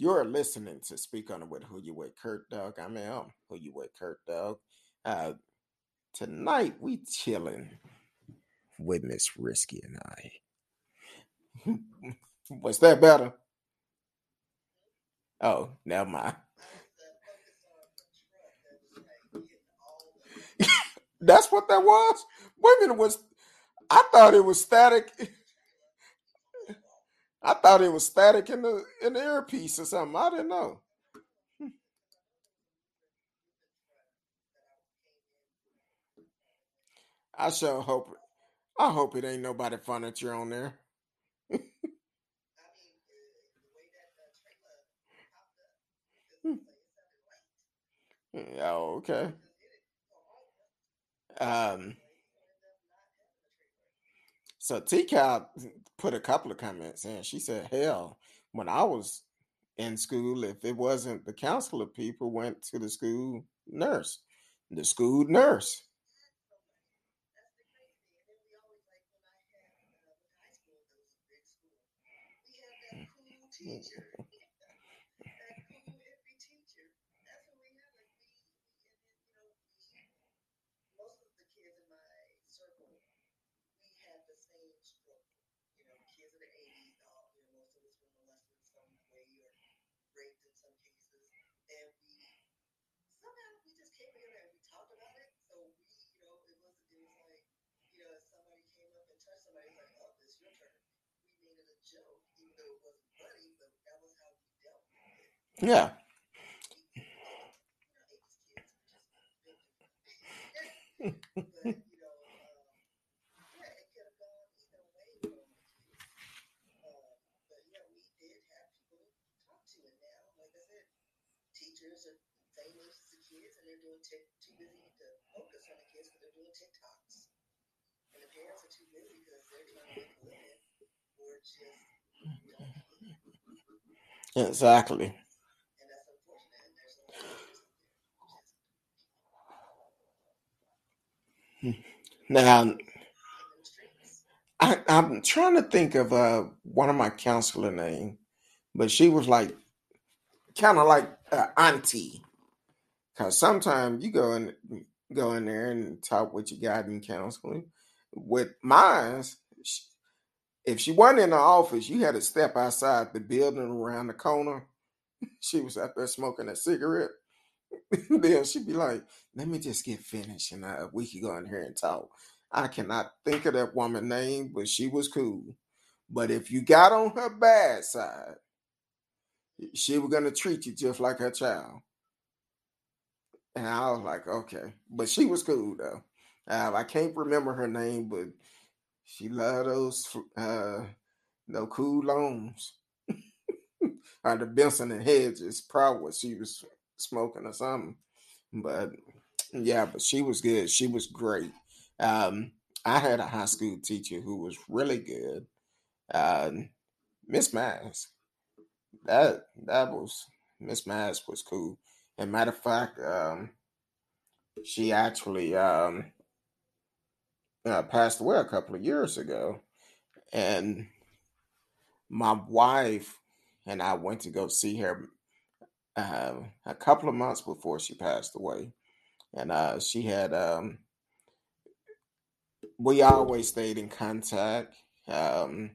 You're listening to Speak On It with Who You With Kurt mean, I'm Who You With Kurt Dog. Uh, tonight we chilling with Miss Risky and I. Was that better? Oh, never mind. That's what that was. Minute, was I thought it was static. I thought it was static in the in the earpiece or something. I didn't know. I sure hope I hope it ain't nobody furniture on there. oh, okay. Um so T Cow put a couple of comments in. She said, Hell, when I was in school, if it wasn't the counselor people went to the school nurse. The school nurse. Hmm. Yeah. Exactly. Now, I, I'm trying to think of uh, one of my counselor name, but she was like kind of like uh, auntie. Cause sometimes you go in go in there and talk with your guidance counseling. With mine, if she wasn't in the office, you had to step outside the building around the corner. She was out there smoking a cigarette. then she'd be like, "Let me just get finished, and uh, we could go in here and talk." I cannot think of that woman name, but she was cool. But if you got on her bad side, she was gonna treat you just like her child. And I was like, okay. But she was cool though. Uh, I can't remember her name, but she loved those uh no cool loans. or the Benson and Hedges, probably what she was smoking or something. But yeah, but she was good. She was great. Um, I had a high school teacher who was really good. Uh, Miss Mass. That that was Miss Mass was cool. And matter of fact, um, she actually um, uh, passed away a couple of years ago, and my wife and I went to go see her uh, a couple of months before she passed away, and uh, she had um, we always stayed in contact. Um,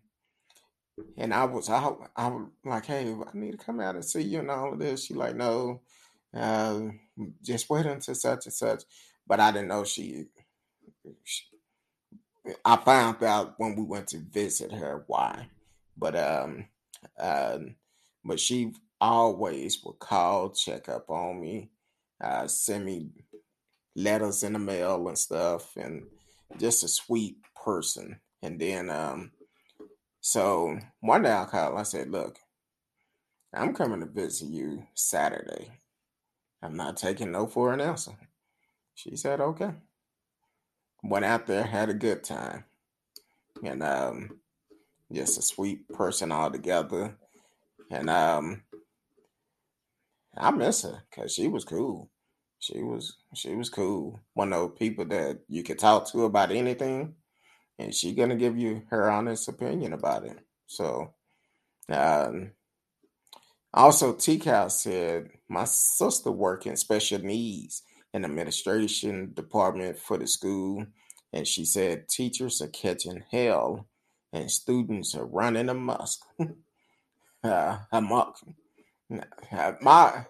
and I was out, I was like, hey, I need to come out and see you and all of this. She like, no, uh, just wait until such and such. But I didn't know she, she I found out when we went to visit her why. But um um but she always would call, check up on me, uh send me letters in the mail and stuff and just a sweet person. And then um so one day I called, I said, Look, I'm coming to visit you Saturday. I'm not taking no for an answer. She said, Okay. Went out there, had a good time. And um just a sweet person altogether. And um I miss her because she was cool. She was she was cool. One of those people that you could talk to about anything, and she gonna give you her honest opinion about it. So, um, Also, TCAL said my sister work in special needs in administration department for the school, and she said teachers are catching hell and students are running amok. uh, amok. Uh, my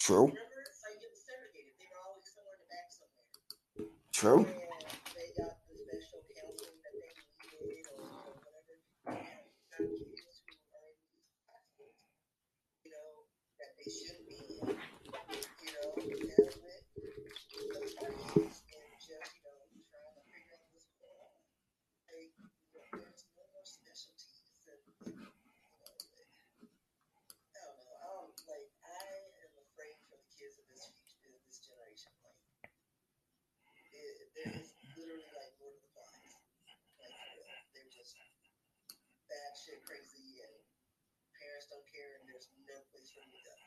true. True. they should be. You know, just, you know, trying to there's more specialties. And, you know, I'm like, I am afraid for the kids of this future, this generation. Like, there is literally like the Like, they're just bad shit crazy and parents don't care and there's no place for me to go.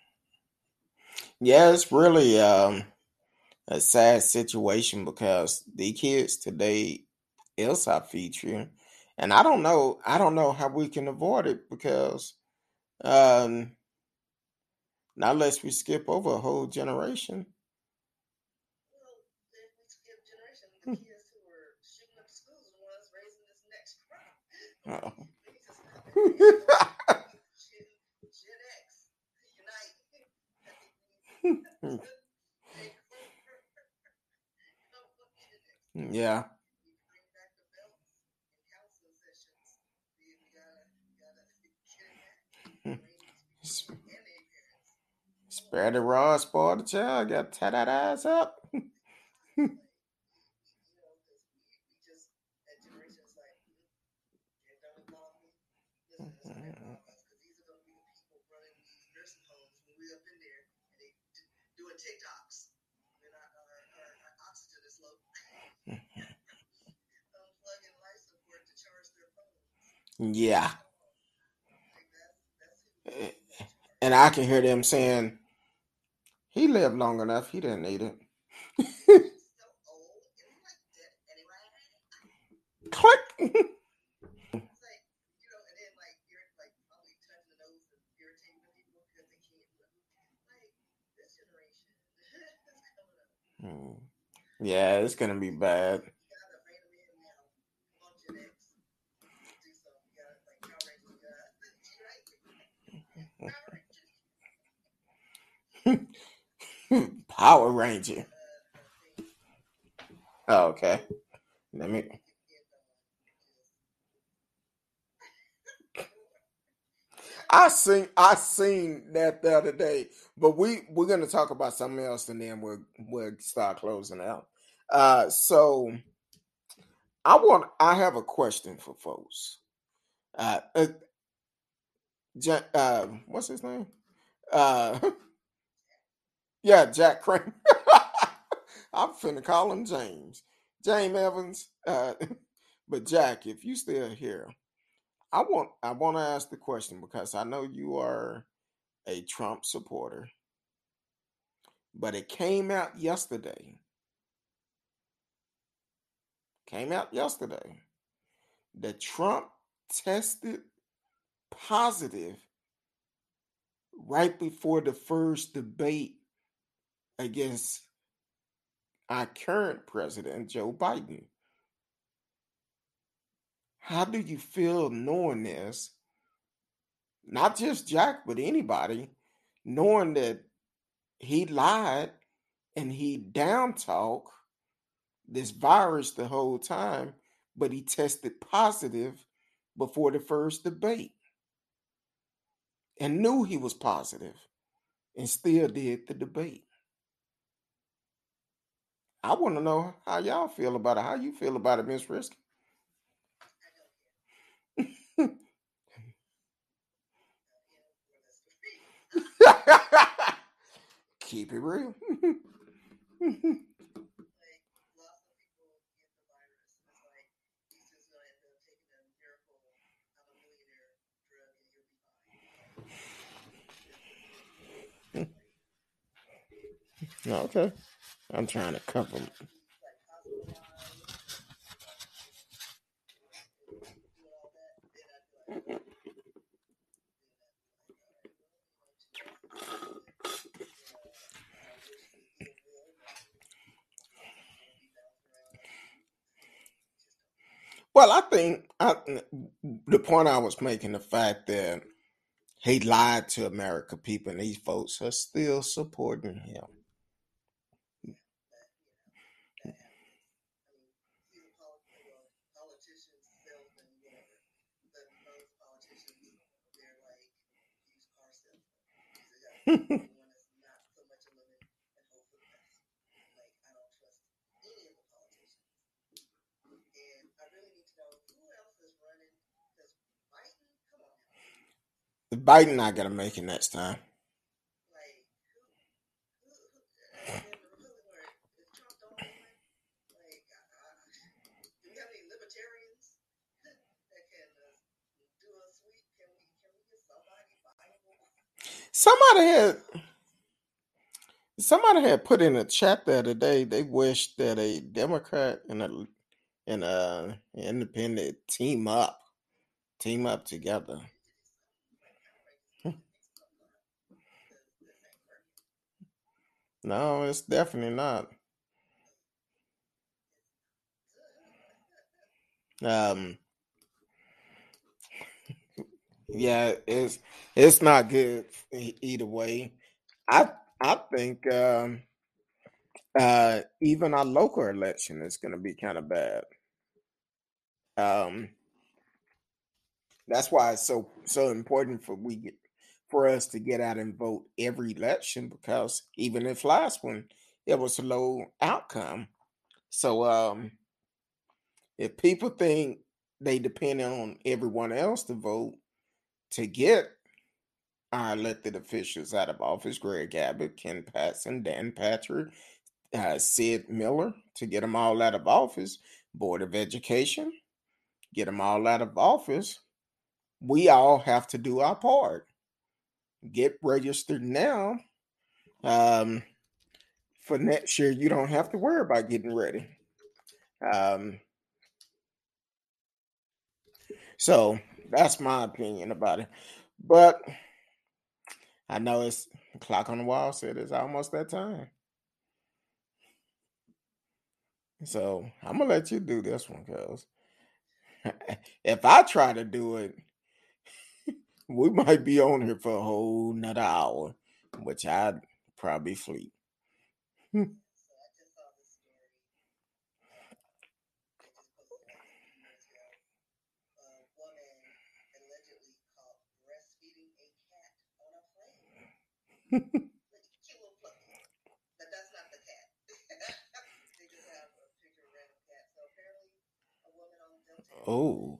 Yeah, it's really um, a sad situation because the kids today is our future, and I don't know. I don't know how we can avoid it because um, not unless we skip over a whole generation. Well, skip generation the kids who were shooting up schools and was raising this next crop. Oh. Hmm. yeah. Spare the rod, spoil the child. Got to tie that ass up. Yeah. And I can hear them saying, he lived long enough. He didn't need it. Click. Hmm. yeah, it's gonna be bad. Power Ranger. Oh, okay. Let me. I seen I seen that the other day, but we we're gonna talk about something else and then we'll we'll start closing out. Uh, so I want I have a question for folks. Uh, uh, uh what's his name? Uh, yeah, Jack Kramer. I'm finna call him James. James Evans. Uh, but Jack, if you still here, I want I want to ask the question because I know you are a Trump supporter, but it came out yesterday. Came out yesterday that Trump tested positive right before the first debate against our current president, Joe Biden. How do you feel knowing this? Not just Jack, but anybody, knowing that he lied and he down talk this virus the whole time, but he tested positive before the first debate and knew he was positive and still did the debate. I want to know how y'all feel about it. How you feel about it, Miss Risky? Keep it real. okay. I'm trying to cover. Them. Well, I think I, the point I was making the fact that he lied to America people, and these folks are still supporting him. Biden not gonna make it next time. Somebody had somebody had put in a chat the other day. They wished that a Democrat and a and a independent team up, team up together. No, it's definitely not. Um, yeah, it's it's not good either way. I I think um, uh, even our local election is going to be kind of bad. Um, that's why it's so so important for we get for us to get out and vote every election because even if last one it was a low outcome. So um, if people think they depend on everyone else to vote to get our elected officials out of office, Greg Abbott, Ken Paxton, Dan Patrick, uh, Sid Miller, to get them all out of office, Board of Education, get them all out of office. We all have to do our part. Get registered now. Um, for next year, you don't have to worry about getting ready. Um, so that's my opinion about it. But I know it's clock on the wall said it's almost that time. So I'm gonna let you do this one, cuz if I try to do it, we might be on here for a whole another hour, which I'd probably sleep. oh.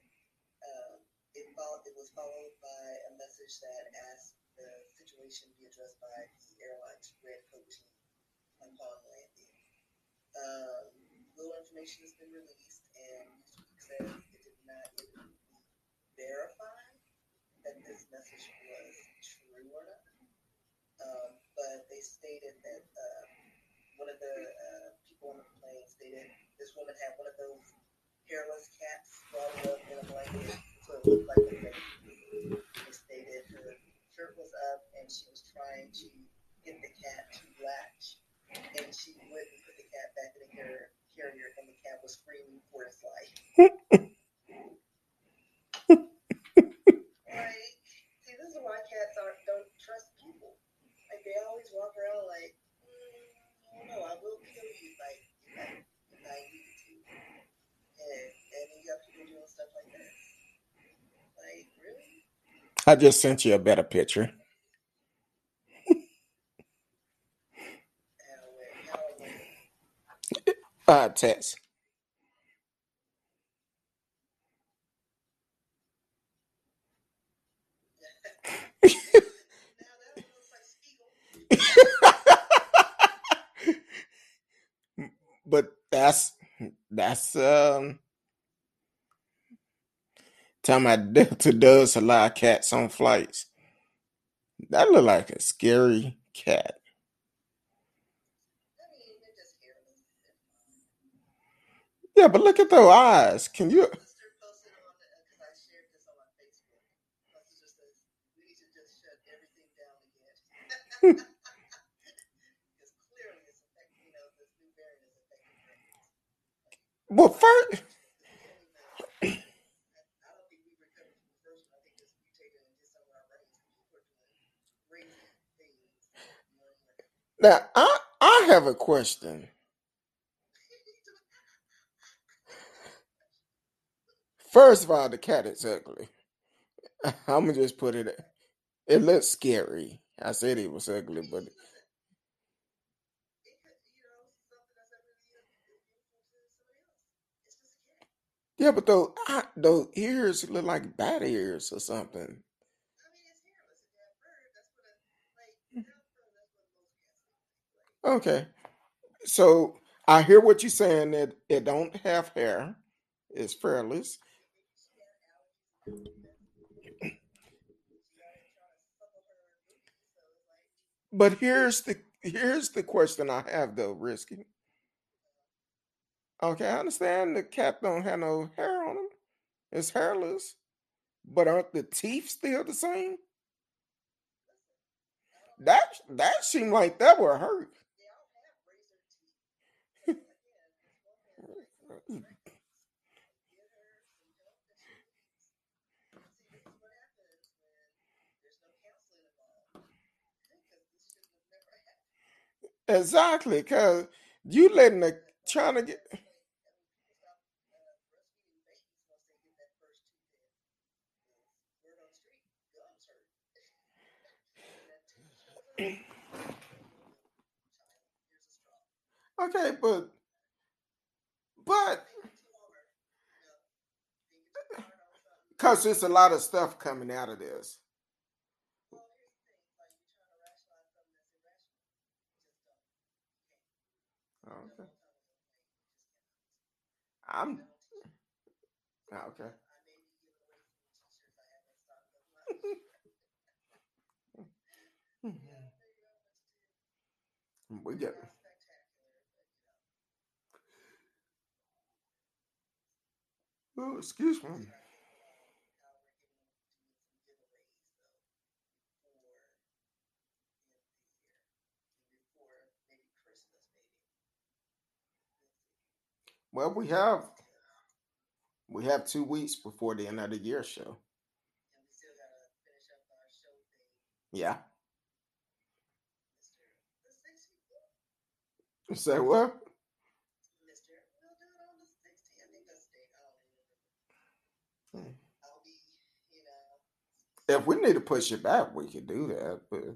It was followed by a message that asked the situation be addressed by the airline's Red Coat upon landing. Um, little information has been released, and says it did not verify that this message was true or not. Um, but they stated that uh, one of the uh, people on the plane stated this woman had one of those hairless cats swallowed up in a blanket what looked like a baby. It stated her shirt was up and she was trying to get the cat to latch, and she wouldn't put the cat back in the carrier and the cat was screaming for its life. like, see, this is why cats aren't, don't trust people. Like, they always walk around like, just sent you a better picture. Uh, text. but that's that's um talking about Delta does allow cats on flights. That look like a scary cat. Yeah, but look at those eyes. Can you? Well, first, now I I have a question. First of all, the cat is ugly. I'm gonna just put it. It looks scary. I said it was ugly, but yeah, but those I, those ears look like bat ears or something. Okay, so I hear what you're saying that it don't have hair. It's fearless. But here's the here's the question I have though, Risky. Okay, I understand the cat don't have no hair on him. It's hairless. But aren't the teeth still the same? That that seemed like that would hurt. Exactly, cause you letting the trying to get okay, but but cause there's a lot of stuff coming out of this. Okay, I'm ah, okay. We get oh, excuse me. Well, we have we have two weeks before the end of the year show. Yeah. Say what? If we need to push it back, we could do that. But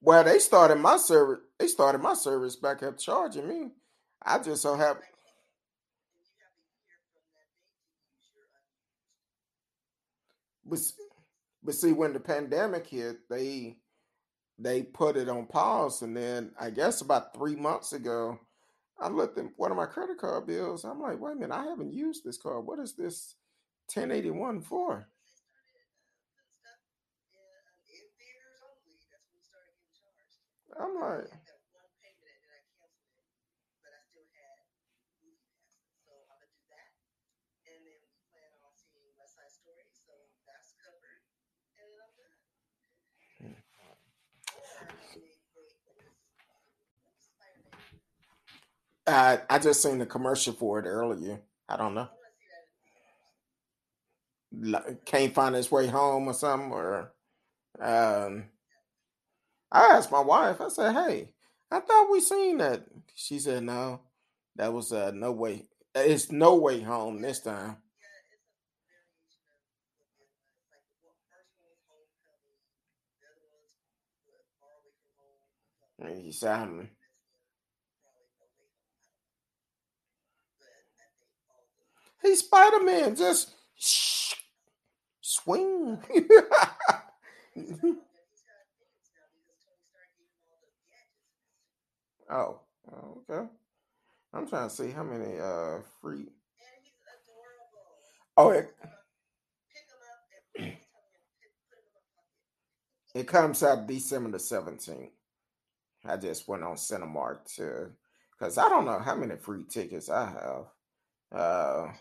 well, they started my service. They started my service back up charging me. I just so happen. But, but see, when the pandemic hit, they they put it on pause, and then I guess about three months ago, I looked at one of my credit card bills. I'm like, wait a minute, I haven't used this card. What is this 1081 for? I'm like. I, I just seen the commercial for it earlier. I don't know. Can't find his way home or something, or um, I asked my wife. I said, "Hey, I thought we seen that." She said, "No, that was uh, no way. It's no way home this time." Um, "He's Spider Man. Just shh, swing." oh, okay. I'm trying to see how many uh free. Oh, it, it comes out December the 17th. I just went on Cinemark to, because I don't know how many free tickets I have. Uh,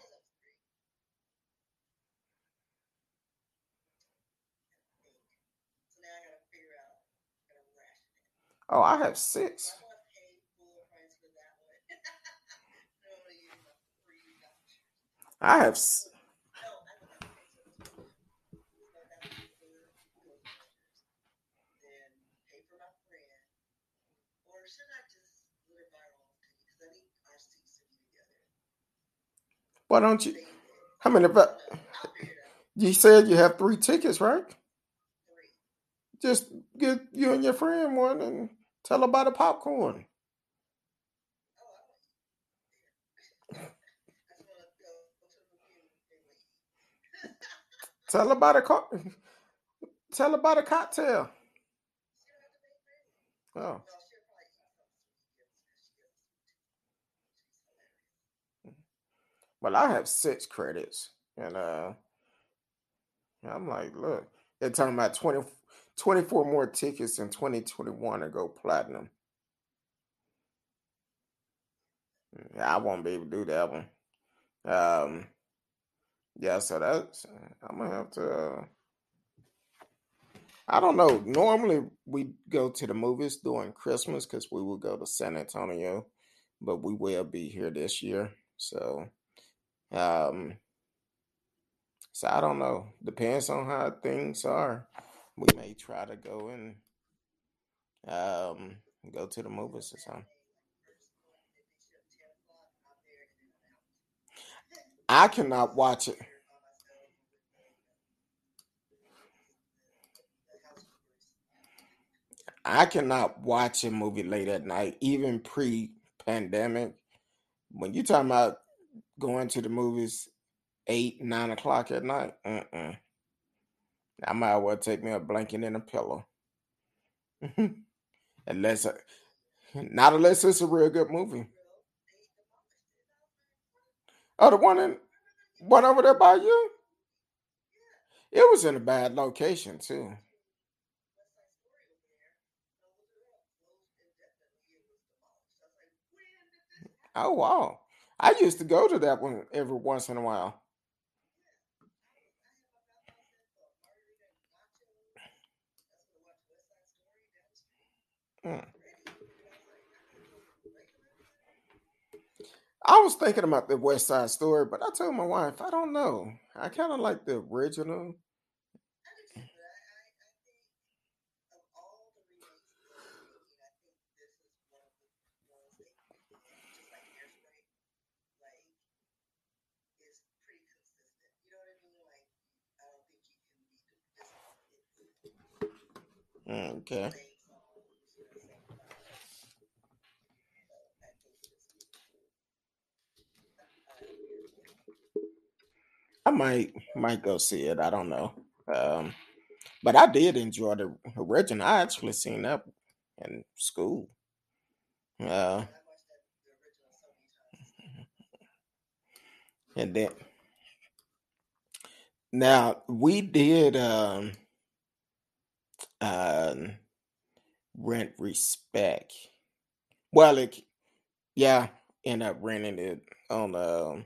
oh, I have six. I have. s- Why don't you? How many? But you said you have three tickets, right? Just get you and your friend one and tell about the popcorn. Tell about a co- Tell about a cocktail. Oh, well, I have six credits, and uh, I'm like, look, they're talking about 20, 24 more tickets in 2021 to go platinum. I won't be able to do that one. Um, yeah, so that's I'm gonna have to. Uh, I don't know. Normally we go to the movies during Christmas because we will go to San Antonio, but we will be here this year. So, um, so I don't know. Depends on how things are. We may try to go and um go to the movies or something. I cannot watch it. I cannot watch a movie late at night, even pre-pandemic. When you talking about going to the movies eight, nine o'clock at night, uh-uh. I might well take me a blanket and a pillow. unless, not unless it's a real good movie. Oh, the one in one over there by you. It was in a bad location too. Oh wow! I used to go to that one every once in a while. Hmm. I was thinking about the West Side Story, but I told my wife I don't know. I kind of like the original. Mm, Okay, I might might go see it. I don't know. Um, but I did enjoy the original. I actually seen that in school. Uh, and then now we did um, uh, rent respect. Well, it yeah, end up renting it on um,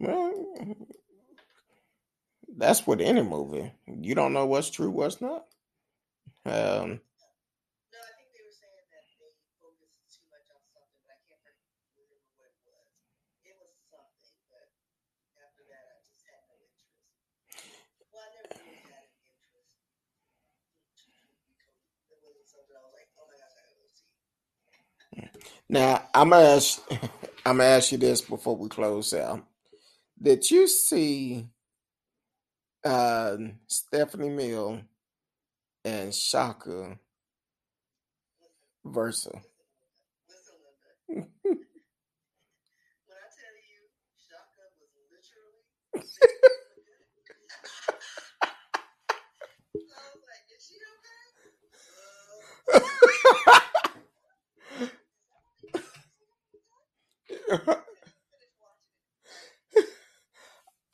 Well, that's with any movie. You don't know what's true, what's not. Um, now I'm gonna ask, I'm gonna ask you this before we close out. Did you see uh, Stephanie Mill and Chaka Verzuz?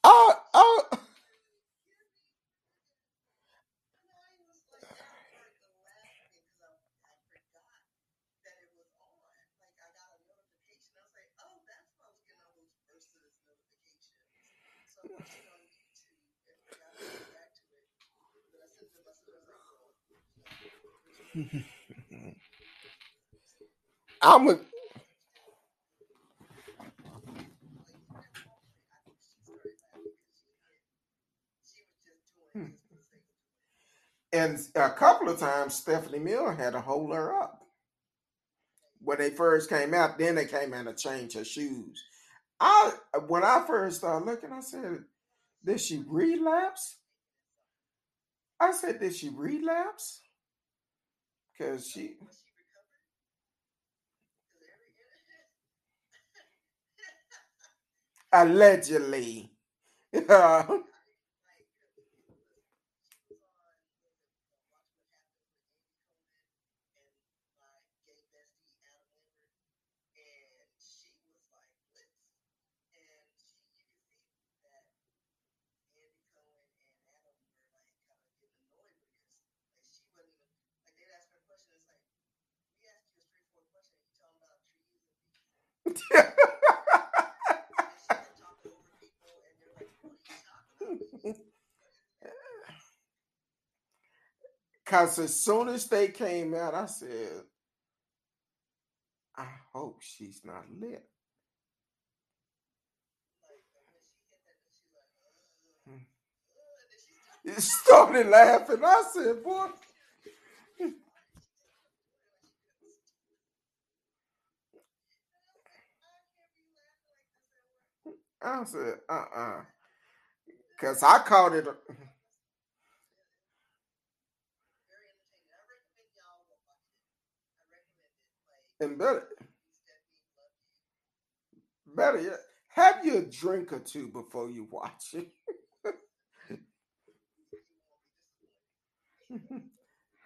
oh, oh. I'm a, hmm. and a couple of times Stephanie Mill had to hold her up when they first came out. Then they came in to change her shoes. I when I first started looking, I said, "Did she relapse?" I said, "Did she relapse?" Because she allegedly. Cause as soon as they came out, I said, I hope she's not lit. Hmm. It started laughing. I said, boy. I said, uh-uh. Cause I called it. And better, better yet, have you a drink or two before you watch it.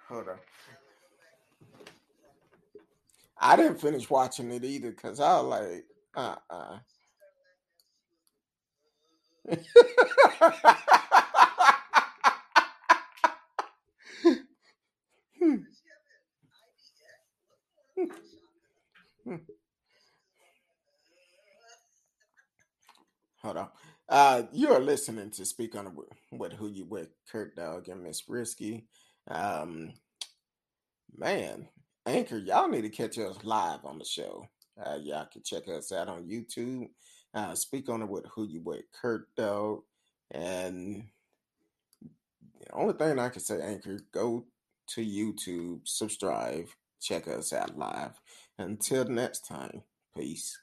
Hold on. I didn't finish watching it either because I was like, uh-uh. Hold on. Uh, you're listening to Speak on with who you with Kurt Dog and Miss Risky. Um, man, Anchor, y'all need to catch us live on the show. Uh, y'all can check us out on YouTube. Uh, Speak on it with who you with Kurt though, And the only thing I can say, Anchor, go to YouTube, subscribe, check us out live. Until next time, peace.